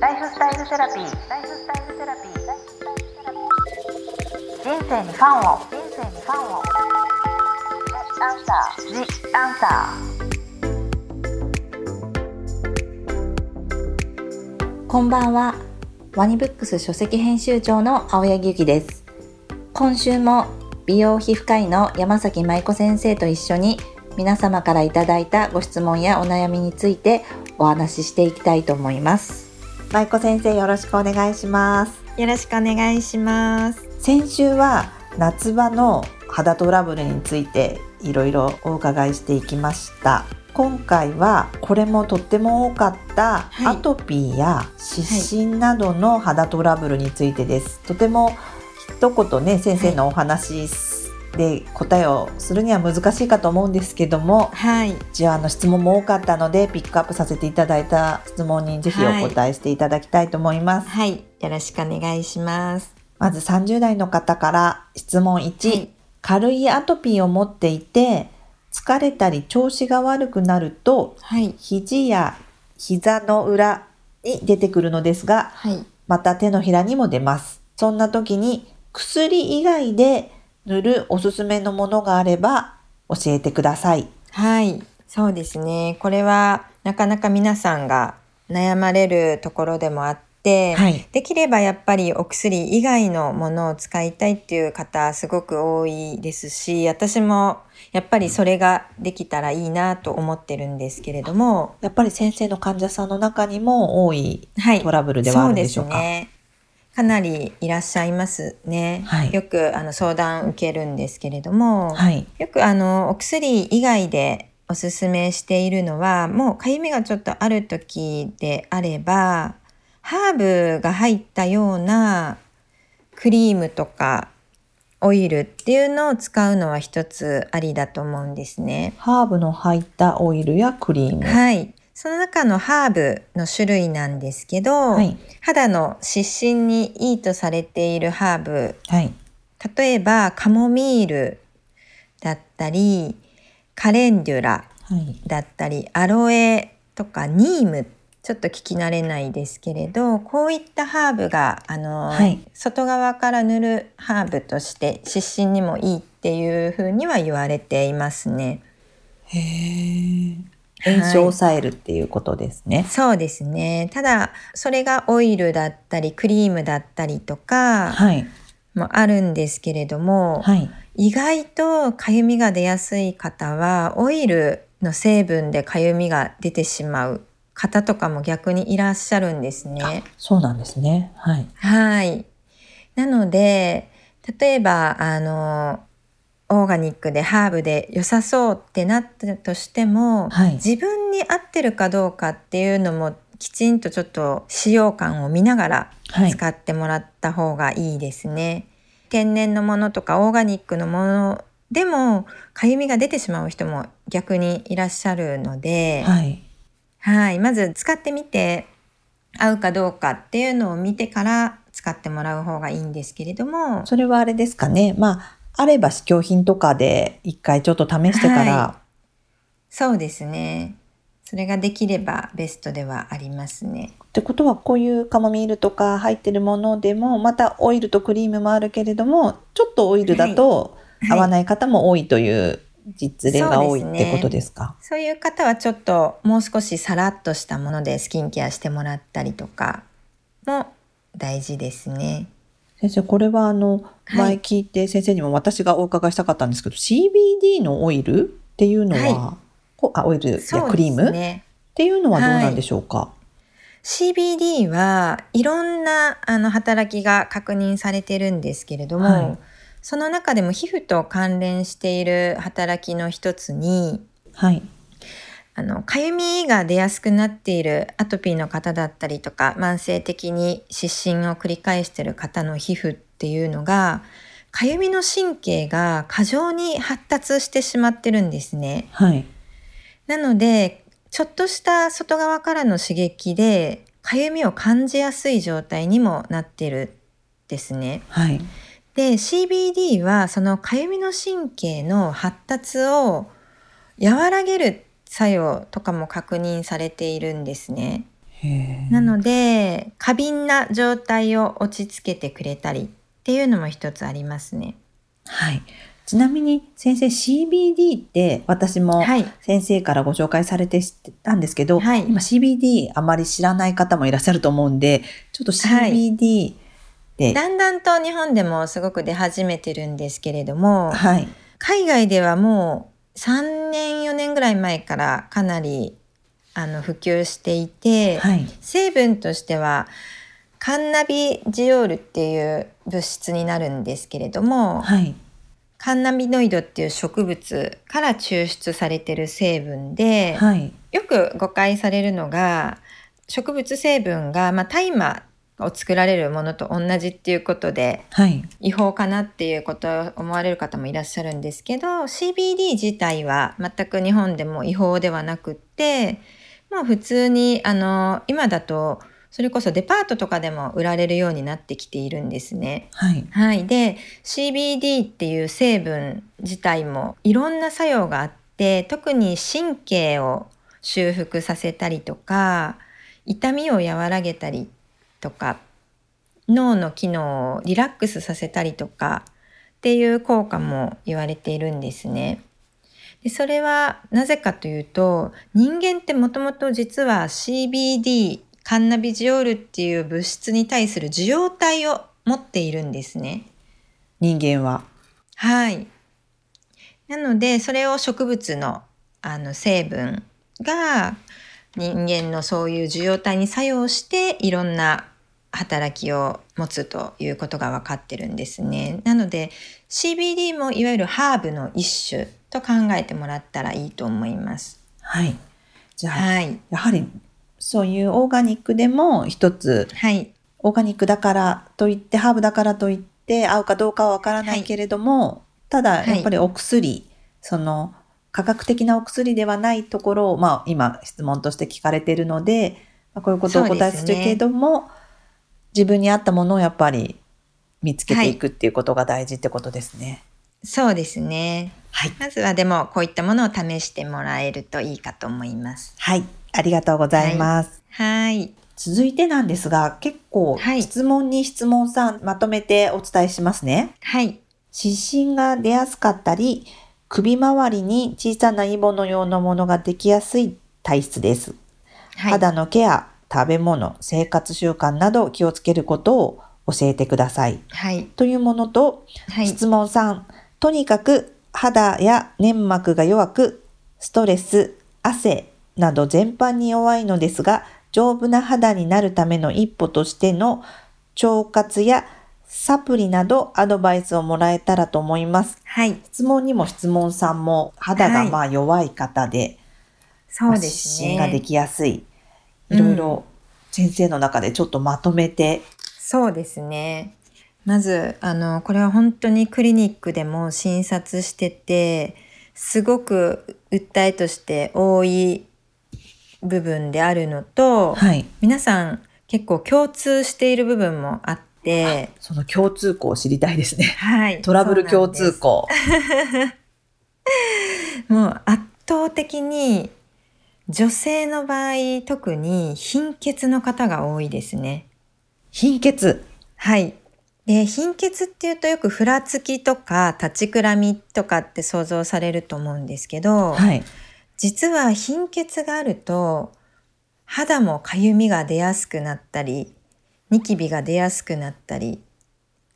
ライフスタイルセラピー。ライフスタイルセラピー。人生にファンを。人生にファンを。アンサー。ジアンサー。こんばんは。ワニブックス書籍編集長の青柳ゆきです。今週も美容皮膚科医の山崎舞子先生と一緒に皆様からいただいたご質問やお悩みについてお話ししていきたいと思います舞子先生よろしくお願いします。よろしくお願いします。先週は夏場の肌トラブルについていろいろお伺いしていきました。今回はこれもとっても多かったアトピーや湿疹などの肌トラブルについてです、はい、とても一言ね先生のお話で答えをするには難しいかと思うんですけども、はい、じゃあの質問も多かったのでピックアップさせていただいた質問にぜひお答えしていただきたいと思います。はい、はい、よろしくお願いします。まず30代の方から質問1、はい、軽いアトピーを持っていて疲れたり調子が悪くなると、はい、肘や膝の裏に出てくるのですが、はい、また手のひらにも出ます。そんな時に薬以外で塗るおすすめのものがあれば教えてください。はい、そうですね。これはなかなか皆さんが悩まれるところでもあって、はい、できればやっぱりお薬以外のものを使いたいっていう方すごく多いですし、私もやっぱりそれができたらいいなと思ってるんですけれども。やっぱり先生の患者さんの中にも多いトラブルではあるんでしょうか、はい、そうですね。かなりいらっしゃいますね。はい、よくあの相談受けるんですけれども、はい、よくあのお薬以外でおすすめしているのはもうかゆみがちょっとある時であればハーブが入ったようなクリームとかオイルっていうのを使うのは一つありだと思うんですね。ハーブの入ったオイルやクリーム。はい。その中のハーブの種類なんですけど、はい、肌の湿疹にいいとされているハーブ、はい、例えばカモミールだったりカレンデュラだったり、アロエとかニームちょっと聞き慣れないですけれどこういったハーブがあの、はい、外側から塗るハーブとして湿疹にもいいっていうふうには言われていますね。へー炎症を抑えるっていうことですね、はい、そうですね。ただ、それがオイルだったり、クリームだったりとか、はい。もあるんですけれども、はい、意外とかゆみが出やすい方は、オイルの成分でかゆみが出てしまう方とかも逆にいらっしゃるんですね。そうなんですね。はい。はい。なので、例えば、あの、オーガニックでハーブで良さそうってなったとしても、はい、自分に合ってるかどうかっていうのもきちんとちょっと使用感を見ながら使ってもらった方がいいですね。はい、天然のものとかオーガニックのものでもかゆみが出てしまう人も逆にいらっしゃるので、はい、はい、まず使ってみて合うかどうかっていうのを見てから使ってもらう方がいいんですけれども。それはあれですかね。まああれば試供品とかで一回ちょっと試してから、はい、そうですね。それができればベストではありますね。ってことはこういうカモミールとか入ってるものでもまたオイルとクリームもあるけれどもちょっとオイルだと合わない方も多いという実例が多いってことですか、そう、ね,、いう方はちょっともう少しさらっとしたものでスキンケアしてもらったりとかも大事ですね。先生、これはあの、前聞いて先生にも私がお伺いしたかったんですけど、CBD のオイルっていうのは、はい、あ、オイルやクリーム、ね、っていうのはどうなんでしょうか、はい、CBD はいろんなあの働きが確認されてるんですけれども、はい、その中でも皮膚と関連している働きの一つに、はい、あの、かゆみが出やすくなっているアトピーの方だったりとか、慢性的に湿疹を繰り返している方の皮膚っていうのが、かゆみの神経が過剰に発達してしまってるんですね。はい。なので、ちょっとした外側からの刺激で、かゆみを感じやすい状態にもなってるですね。はい。で、CBD はそのかゆみの神経の発達を和らげる作用とかも確認されているんですね。なので過敏な状態を落ち着けてくれたりっていうのも一つありますね。はい。ちなみに先生 CBD って私も先生からご紹介されて知ってたんですけど、はい、今 CBD あまり知らない方もいらっしゃると思うんで、ちょっと CBD で、はい、だんだんと日本でもすごく出始めてるんですけれども、はい、海外ではもう3年4年ぐらい前からかなりあの普及していて、はい、成分としてはカンナビジオールっていう物質になるんですけれども、はい、カンナビノイドっていう植物から抽出されてる成分で、はい、よく誤解されるのが植物成分が、まあ、大麻を作られるものと同じっていうことで、はい、違法かなっていうことを思われる方もいらっしゃるんですけど CBD 自体は全く日本でも違法ではなくってまあ普通に、あの、今だと、それこそデパートとかでも売られるようになってきているんですね。はい。はい。で、CBD っていう成分自体もいろんな作用があって、特に神経を修復させたりとか、痛みを和らげたりとか、脳の機能をリラックスさせたりとかっていう効果も言われているんですね。でそれはなぜかというと人間ってもともと実は CBD カンナビジオールっていう物質に対する受容体を持っているんですね。人間は。はい。なのでそれを植物のあの成分が人間のそういう受容体に作用していろんな働きを持つということが分かってるんですね。なので CBD もいわゆるハーブの一種と考えてもらったらいいと思います。はい。じゃあ、はい、やはりそういうオーガニックでも一つ、はい、オーガニックだからといってハーブだからといって合うかどうかはわからないけれども、はい、ただやっぱりお薬、はい、その科学的なお薬ではないところを、まあ、今質問として聞かれているので、まあ、こういうことをお答えするけれども、ね、自分に合ったものをやっぱり見つけていくっていうことが大事ってことですね。そうですね。はい。まずはでもこういったものを試してもらえるといいかと思います。はい。ありがとうございます。はい。続いてなんですが、結構質問に質問さんまとめてお伝えしますね。はい。湿疹が出やすかったり、首周りに小さなイボのようなものができやすい体質です。はい、肌のケア、食べ物、生活習慣など気をつけることを教えてください。はい。というものと、はい、質問3、とにかく肌や粘膜が弱く、ストレス、汗など全般に弱いのですが、丈夫な肌になるための一歩としての腸活やサプリなどアドバイスをもらえたらと思います。はい。質問にも質問さんも肌がまあ弱い方で、はい、そうですね。ができやすい。いろいろ先生の中でちょっとまとめて、うん、そうですね。まず、あの、これは本当にクリニックでも診察してて、すごく訴えとして多い部分であるのと、はい、皆さん結構共通している部分もあって、その共通項を知りたいですね。はい。トラブル共通項。もう圧倒的に女性の場合特に貧血の方が多いですね。貧血？はい。で貧血っていうとよくふらつきとか立ちくらみとかって想像されると思うんですけど、はい、実は貧血があると肌もかゆみが出やすくなったりニキビが出やすくなったり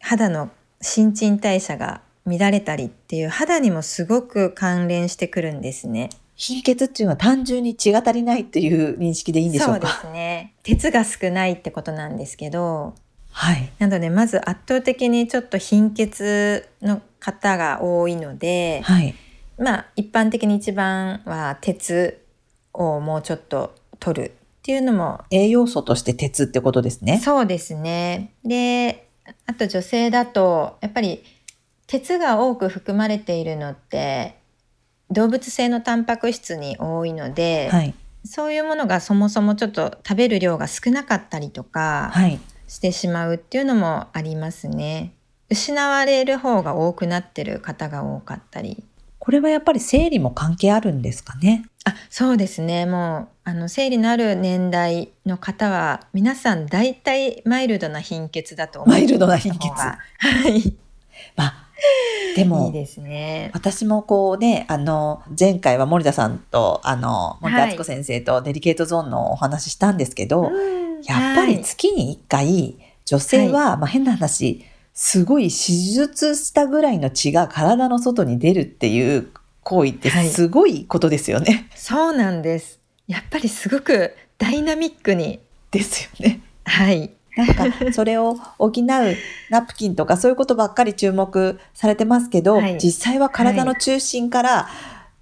肌の新陳代謝が乱れたりっていう肌にもすごく関連してくるんですね。貧血っていうのは単純に血が足りないっていう認識でいいんでしょうか？そうですね。鉄が少ないってことなんですけど、はい、なのでまず圧倒的にちょっと貧血の方が多いので、はい、まあ一般的に一番は鉄をもうちょっと取るっていうのも栄養素として鉄ってことですね。そうですね。であと女性だとやっぱり鉄が多く含まれているのって動物性のタンパク質に多いので、はい、そういうものがそもそもちょっと食べる量が少なかったりとか、はい、してしまうっていうのもありますね。失われる方が多くなってる方が多かったり。これはやっぱり生理も関係あるんですかね？あそうですね。もうあの生理のある年代の方は皆さん大体マイルドな貧血だと思マイルドな貧血。はい。まあでもいいですね。私もこうねあの前回は森田さんとあの森田敦子先生とデリケートゾーンのお話ししたんですけど、やっぱり月に1回女性は、まあ、変な話すごい手術したぐらいの血が体の外に出るっていう行為ってすごいことですよね。はい、そうなんです。やっぱりすごくダイナミックに。ですよね。はい。なんかそれを補うナプキンとかそういうことばっかり注目されてますけど、はい、実際は体の中心から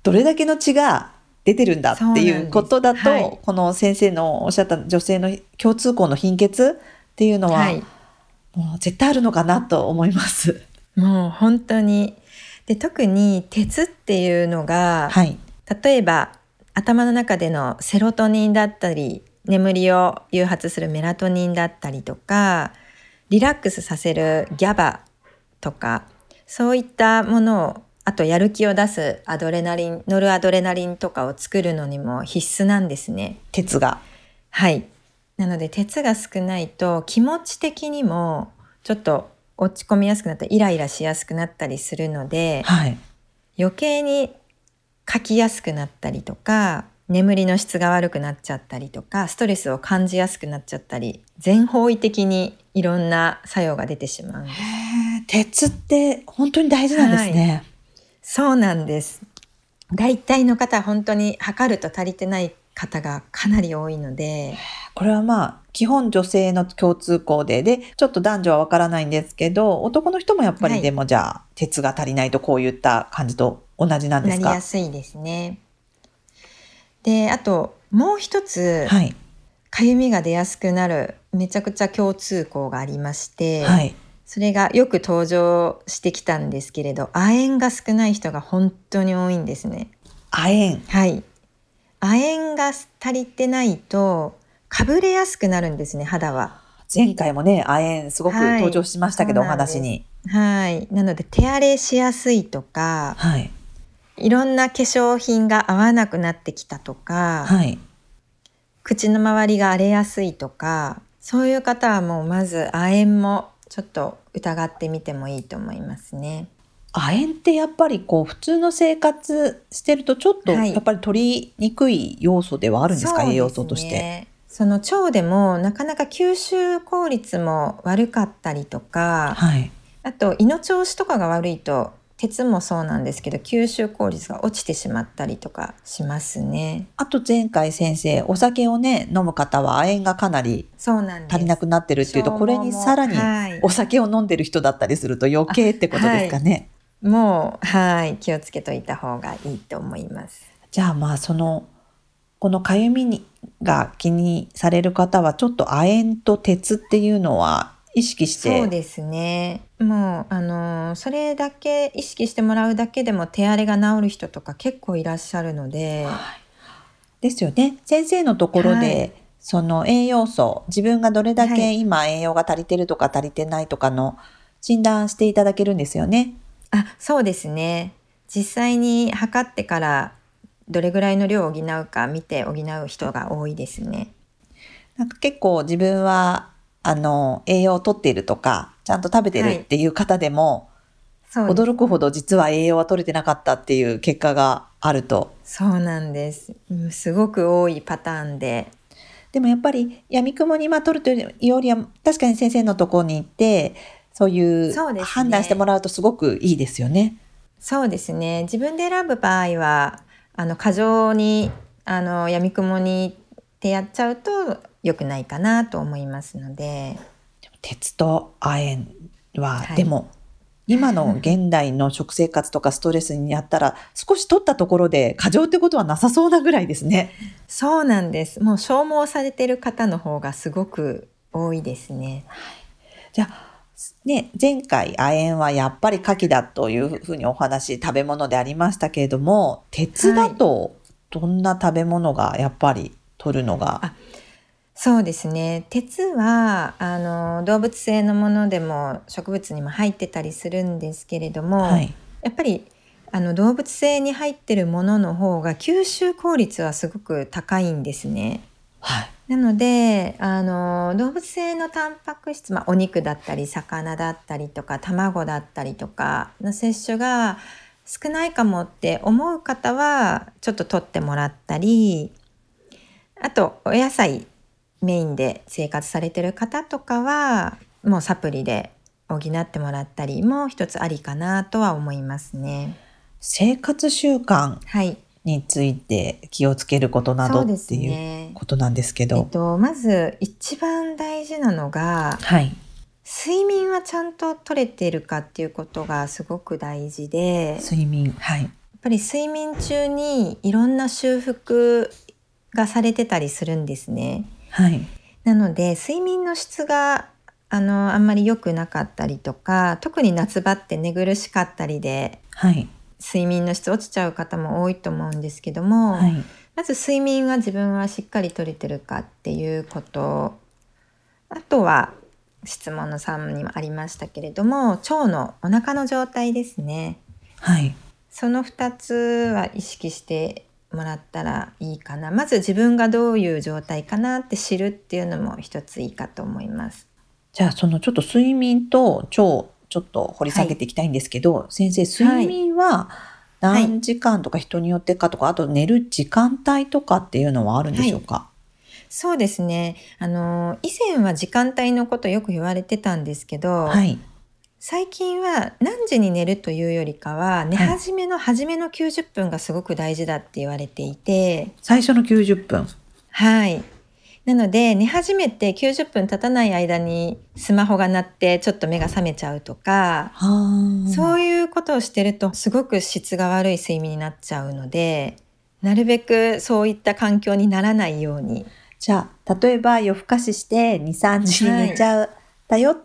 どれだけの血が出てるんだっていうことだと、はい、この先生のおっしゃった女性の共通項の貧血っていうのは、はい、もう絶対あるのかなと思います。もう本当にで特に鉄っていうのが、はい、例えば頭の中でのセロトニンだったり眠りを誘発するメラトニンだったりとかリラックスさせるギャバとかそういったものをあとやる気を出すアドレナリンノルアドレナリンとかを作るのにも必須なんですね。鉄が。はい。なので鉄が少ないと気持ち的にもちょっと落ち込みやすくなったりイライラしやすくなったりするので、はい、余計に書きやすくなったりとか眠りの質が悪くなっちゃったりとかストレスを感じやすくなっちゃったり全方位的にいろんな作用が出てしまうんです。鉄って本当に大事なんですね。はい、そうなんです。大体の方本当に測ると足りてない方がかなり多いので。これはまあ基本女性の共通項で、で、ちょっと男女はわからないんですけど、男の人もやっぱりでもじゃあ、鉄が足りないとこういった感じと同じなんですか？なりやすいですね。で、あともう一つ、はい、かゆみが出やすくなるめちゃくちゃ共通項がありまして、はい、それがよく登場してきたんですけれど、亜鉛が少ない人が本当に多いんですね。亜鉛はい。亜鉛が足りてないと、かぶれやすくなるんですね、肌は。前回もね、亜鉛すごく登場しましたけど、はい、お話に。はい。なので、手荒れしやすいとか、はい。いろんな化粧品が合わなくなってきたとか、はい。口の周りが荒れやすいとか、そういう方はもうまず亜鉛もちょっと疑ってみてもいいと思いますね。亜鉛ってやっぱりこう普通の生活してるとちょっとやっぱり取りにくい要素ではあるんですか、はい、栄養素として。その腸でもなかなか吸収効率も悪かったりとか、はい、あと胃の調子とかが悪いと鉄もそうなんですけど吸収効率が落ちてしまったりとかしますね。あと前回先生お酒をね飲む方は亜鉛がかなり足りなくなってるっていうとこれにさらにお酒を飲んでる人だったりすると余計ってことですかね。はい、もうはい気をつけといた方がいいと思います。じゃあまあそのこのかゆみにが気にされる方はちょっと亜鉛と鉄っていうのは意識してそうですね。もうあのそれだけ意識してもらうだけでも手荒れが治る人とか結構いらっしゃるので、はい、ですよね。先生のところで、はい、その栄養素自分がどれだけ今栄養が足りてるとか足りてないとかの診断していただけるんですよね。あそうですね。実際に測ってからどれぐらいの量を補うか見て補う人が多いですね。なんか結構自分はあの栄養をとっているとかちゃんと食べてるっていう方でも、はい、驚くほど実は栄養は取れてなかったっていう結果があると。そうなんです。すごく多いパターンで。でもやっぱり闇雲にま取るというよりは確かに先生のところに行ってそういう判断してもらうとすごくいいですよね。そうですね。自分で選ぶ場合はあの過剰にあの闇雲にってやっちゃうと良くないかなと思いますので。鉄と亜鉛は、はい、でも今の現代の食生活とかストレスにやったら少し取ったところで過剰ってことはなさそうなぐらいですね。そうなんです。もう消耗されてる方の方がすごく多いですね。じゃあね、前回亜鉛はやっぱり牡蠣だというふうにお話食べ物でありましたけれども鉄だとどんな食べ物がやっぱり取るのが、はい、そうですね鉄はあの動物性のものでも植物にも入ってたりするんですけれども、はい、やっぱりあの動物性に入ってるものの方が吸収効率はすごく高いんですね。はい。なのであの動物性のタンパク質、まあ、お肉だったり魚だったりとか卵だったりとかの摂取が少ないかもって思う方はちょっと取ってもらったりあとお野菜メインで生活されてる方とかはもうサプリで補ってもらったりも一つありかなとは思いますね。生活習慣はいについて気をつけることなどっていうことなんですけど。ね、えっと、まず一番大事なのが、はい、睡眠はちゃんと取れているかっていうことがすごく大事で睡眠はい。やっぱり睡眠中にいろんな修復がされてたりするんですね。はい、なので睡眠の質があのあんまり良くなかったりとか特に夏場って寝苦しかったりで、はい、睡眠の質落ちちゃう方も多いと思うんですけども、はい、まず睡眠は自分はしっかりとれてるかっていうことあとは質問の3にもありましたけれども腸のお腹の状態ですね。はい、その2つは意識してもらったらいいかなまず自分がどういう状態かなって知るっていうのも一ついいかと思います。じゃあそのちょっと睡眠と腸ちょっと掘り下げていきたいんですけど、はい、先生、睡眠は何時間とか人によってかとか、はい、あと寝る時間帯とかっていうのはあるんでしょうか、はい。そうですね。あの、以前は時間帯のことよく言われてたんですけど、はい、最近は何時に寝るというよりかは、寝始めの初めの90分がすごく大事だって言われていて。最初の90分。はい。なので寝始めて90分経たない間にスマホが鳴ってちょっと目が覚めちゃうとかそういうことをしてるとすごく質が悪い睡眠になっちゃうのでなるべくそういった環境にならないように。じゃあ例えば夜更かしして23時に寝ちゃう、だよっ、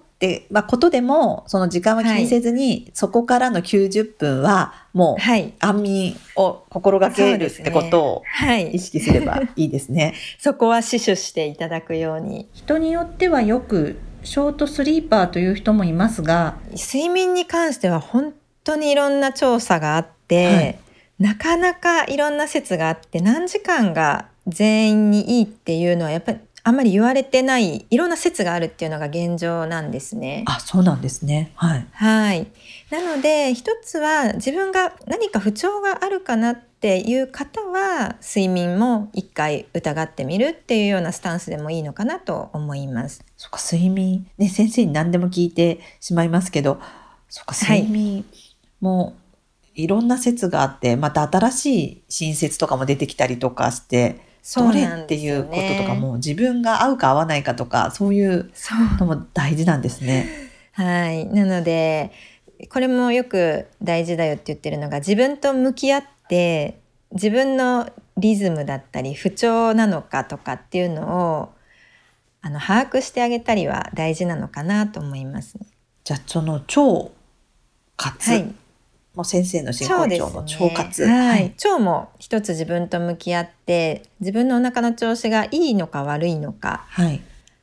まあ、ことでもその時間は気にせずに、はい、そこからの90分はもう安眠を心がけるってことを意識すればいいですね。そこは死守していただくように。人によってはよくショートスリーパーという人もいますが睡眠に関しては本当にいろんな調査があって、はい、なかなかいろんな説があって何時間が全員にいいっていうのはやっぱりあんまり言われてないいろんな説があるっていうのが現状なんですね。あ、そうなんですね。はい。はい。なので一つは自分が何か不調があるかなっていう方は睡眠も一回疑ってみるっていうようなスタンスでもいいのかなと思います。そっか睡眠ね先生に何でも聞いてしまいますけど、そっか睡眠もいろんな説があって、また新しい新説とかも出てきたりとかして。どれっていうこととかも自分が合うか合わないかとかそういうのも大事なんですね。はい。なのでこれもよく大事だよって言ってるのが自分と向き合って自分のリズムだったり不調なのかとかっていうのをあの把握してあげたりは大事なのかなと思います。じゃあその腸活、はい、もう先生の真骨頂の腸活、ね、はい、腸も一つ自分と向き合って自分のお腹の調子がいいのか悪いのか、はい、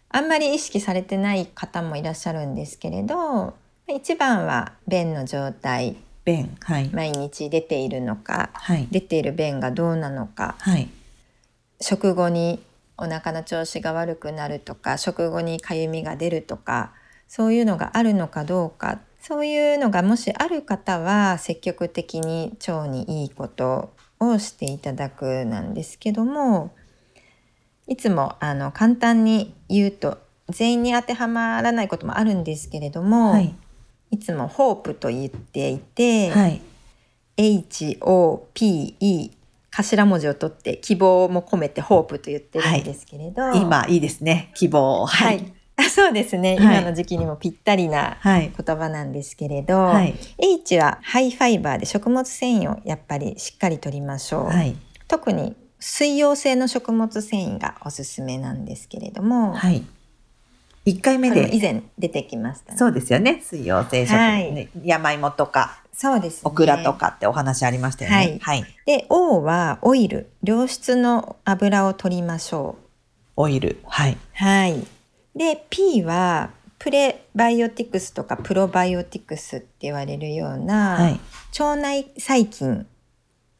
あんまり意識されてない方もいらっしゃるんですけれど一番は便の状態。便、はい、毎日出ているのか、はい、出ている便がどうなのか、はい、食後にお腹の調子が悪くなるとか食後にかゆみが出るとかそういうのがあるのかどうかそういうのがもしある方は積極的に腸にいいことをしていただくなんですけどもいつもあの簡単に言うと全員に当てはまらないこともあるんですけれども、はい、いつも HOPE と言っていて、はい、HOPE 頭文字を取って希望も込めて HOPE と言ってるんですけれど、はい、今いいですね。希望。はいそうですね、はい、今の時期にもぴったりな言葉なんですけれど、はい、H は high fiber で食物繊維をやっぱりしっかりとりましょう、はい、特に水溶性の食物繊維がおすすめなんですけれども、はい、1回目で以前出てきました、ね、そうですよね。水溶性食物、はい、山芋とかそうです、ね、オクラとかってお話ありましたよね。はい。はい、で、O はオイル、良質の油を取りましょう。オイル、はい。はい。で P はプレバイオティクスとかプロバイオティクスって言われるような、はい。腸内細菌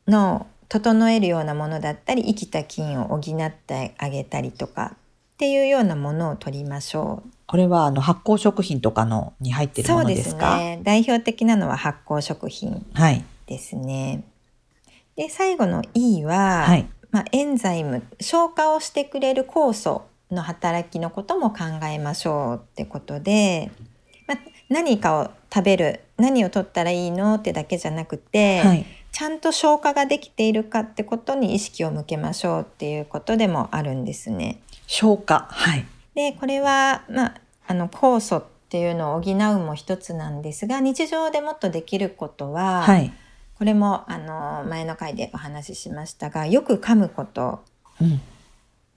の整えるようなものだったり生きた菌を補ってあげたりとかっていうようなものを取りましょう。これはあの発酵食品とかのに入ってるもそうでのですか？すね。代表的なのは発酵食品はい。ですね。で最後の E は、はい。まあ、エンザイム消化をしてくれる酵素の働きのことも考えましょうってことで、まあ、何かを食べる何を取ったらいいのってだけじゃなくて、はい。ちゃんと消化ができているかってことに意識を向けましょうっていうことでもあるんですね。消化。はい。でこれは、まあ、あの酵素っていうのを補うも一つなんですが日常でもっとできることは、はい。これもあの前の回でお話ししましたがよく噛むことうん。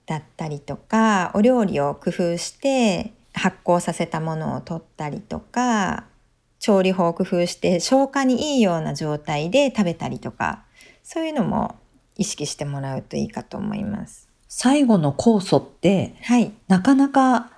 だったりとかお料理を工夫して発酵させたものを取ったりとか調理法を工夫して消化にいいような状態で食べたりとかそういうのも意識してもらうといいかと思います。最後の酵素ってはいなかなか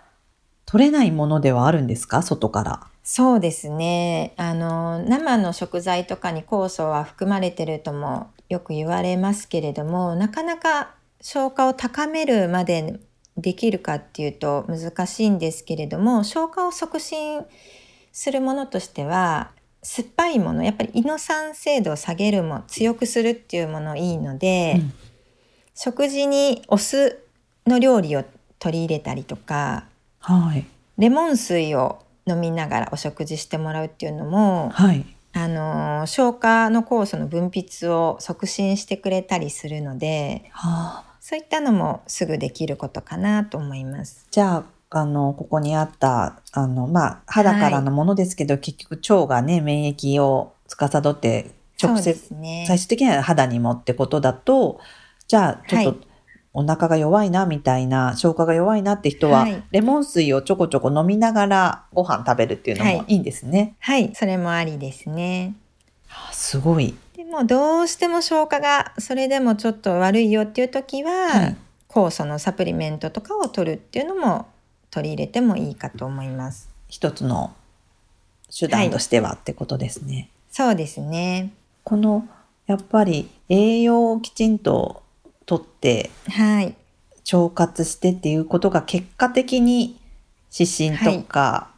取れないものではあるんですか？外から。そうですねあの生の食材とかに酵素は含まれてるともよく言われますけれどもなかなか消化を高めるまでできるかっていうと難しいんですけれども消化を促進するものとしては酸っぱいものやっぱり胃の酸性度を下げるも強くするっていうものいいので、うん食事にお酢の料理を取り入れたりとかはい。レモン水を飲みながらお食事してもらうっていうのも、はい。あのー消化の酵素の分泌を促進してくれたりするのではあ。そういったのもすぐできることかなと思います。じゃあ、あの、ここにあった、あの、まあ、肌からのものですけど、結局腸がね、免疫を司って、直接、すね。最終的には肌にもってことだと、じゃあ、ちょっとはい、お腹が弱いな、みたいな、消化が弱いなって人は、はいレモン水をちょこちょこ飲みながらご飯食べるっていうのもはいいいんですね。はい、それもありですね。はあすごい。でもどうしても消化がそれでもちょっと悪いよっていう時は、はい酵素のサプリメントとかを取るっていうのも取り入れてもいいかと思います。一つの手段としてはってことですね。そうですね。このやっぱり栄養をきちんととってはい。腸活してっていうことが結果的に湿疹とか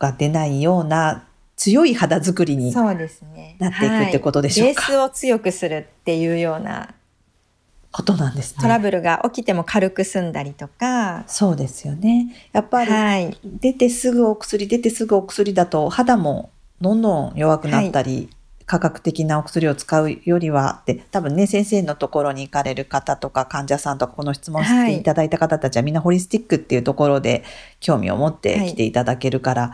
が出ないような強い肌作りにそうですね。なっていくってことでしょうかはいベースを強くするっていうようなことなんですね。トラブルが起きても軽く済んだりとか、そうですよね。やっぱりはい。出てすぐお薬出てすぐお薬だと肌もどんどん弱くなったり、科学的なお薬を使うよりはって多分ね先生のところに行かれる方とか患者さんとかこの質問していただいた方たちはみんなホリスティックっていうところで興味を持って来ていただけるから、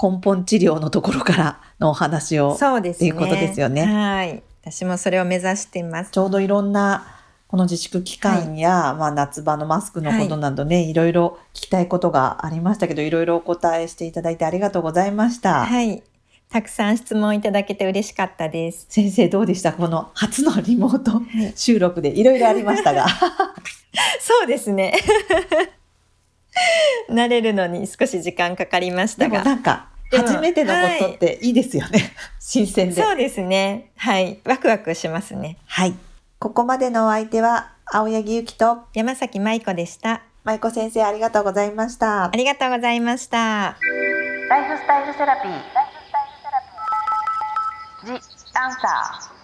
根本治療のところからのお話をそうですね。っていうことですよねはい。私もそれを目指しています。ちょうどいろんなこの自粛期間や、まあ、夏場のマスクのことなどね、い、ろいろ聞きたいことがありましたけどいろいろお答えしていただいてありがとうございました。はい。たくさん質問いただけて嬉しかったです。先生どうでした？この初のリモートい収録でいろいろありましたが そうですね。慣れるのに少し時間かかりましでもたが。なんか初めてのことっていいですよね、新鮮でそうですね。はい。ワクワクしますね。はいここまでのお相手は青柳ゆきと山崎舞子でした。舞子先生ありがとうございましたありがとうございました。ライフスタイルセラピー。ライフスタイルセラピー。ジ・アンサー。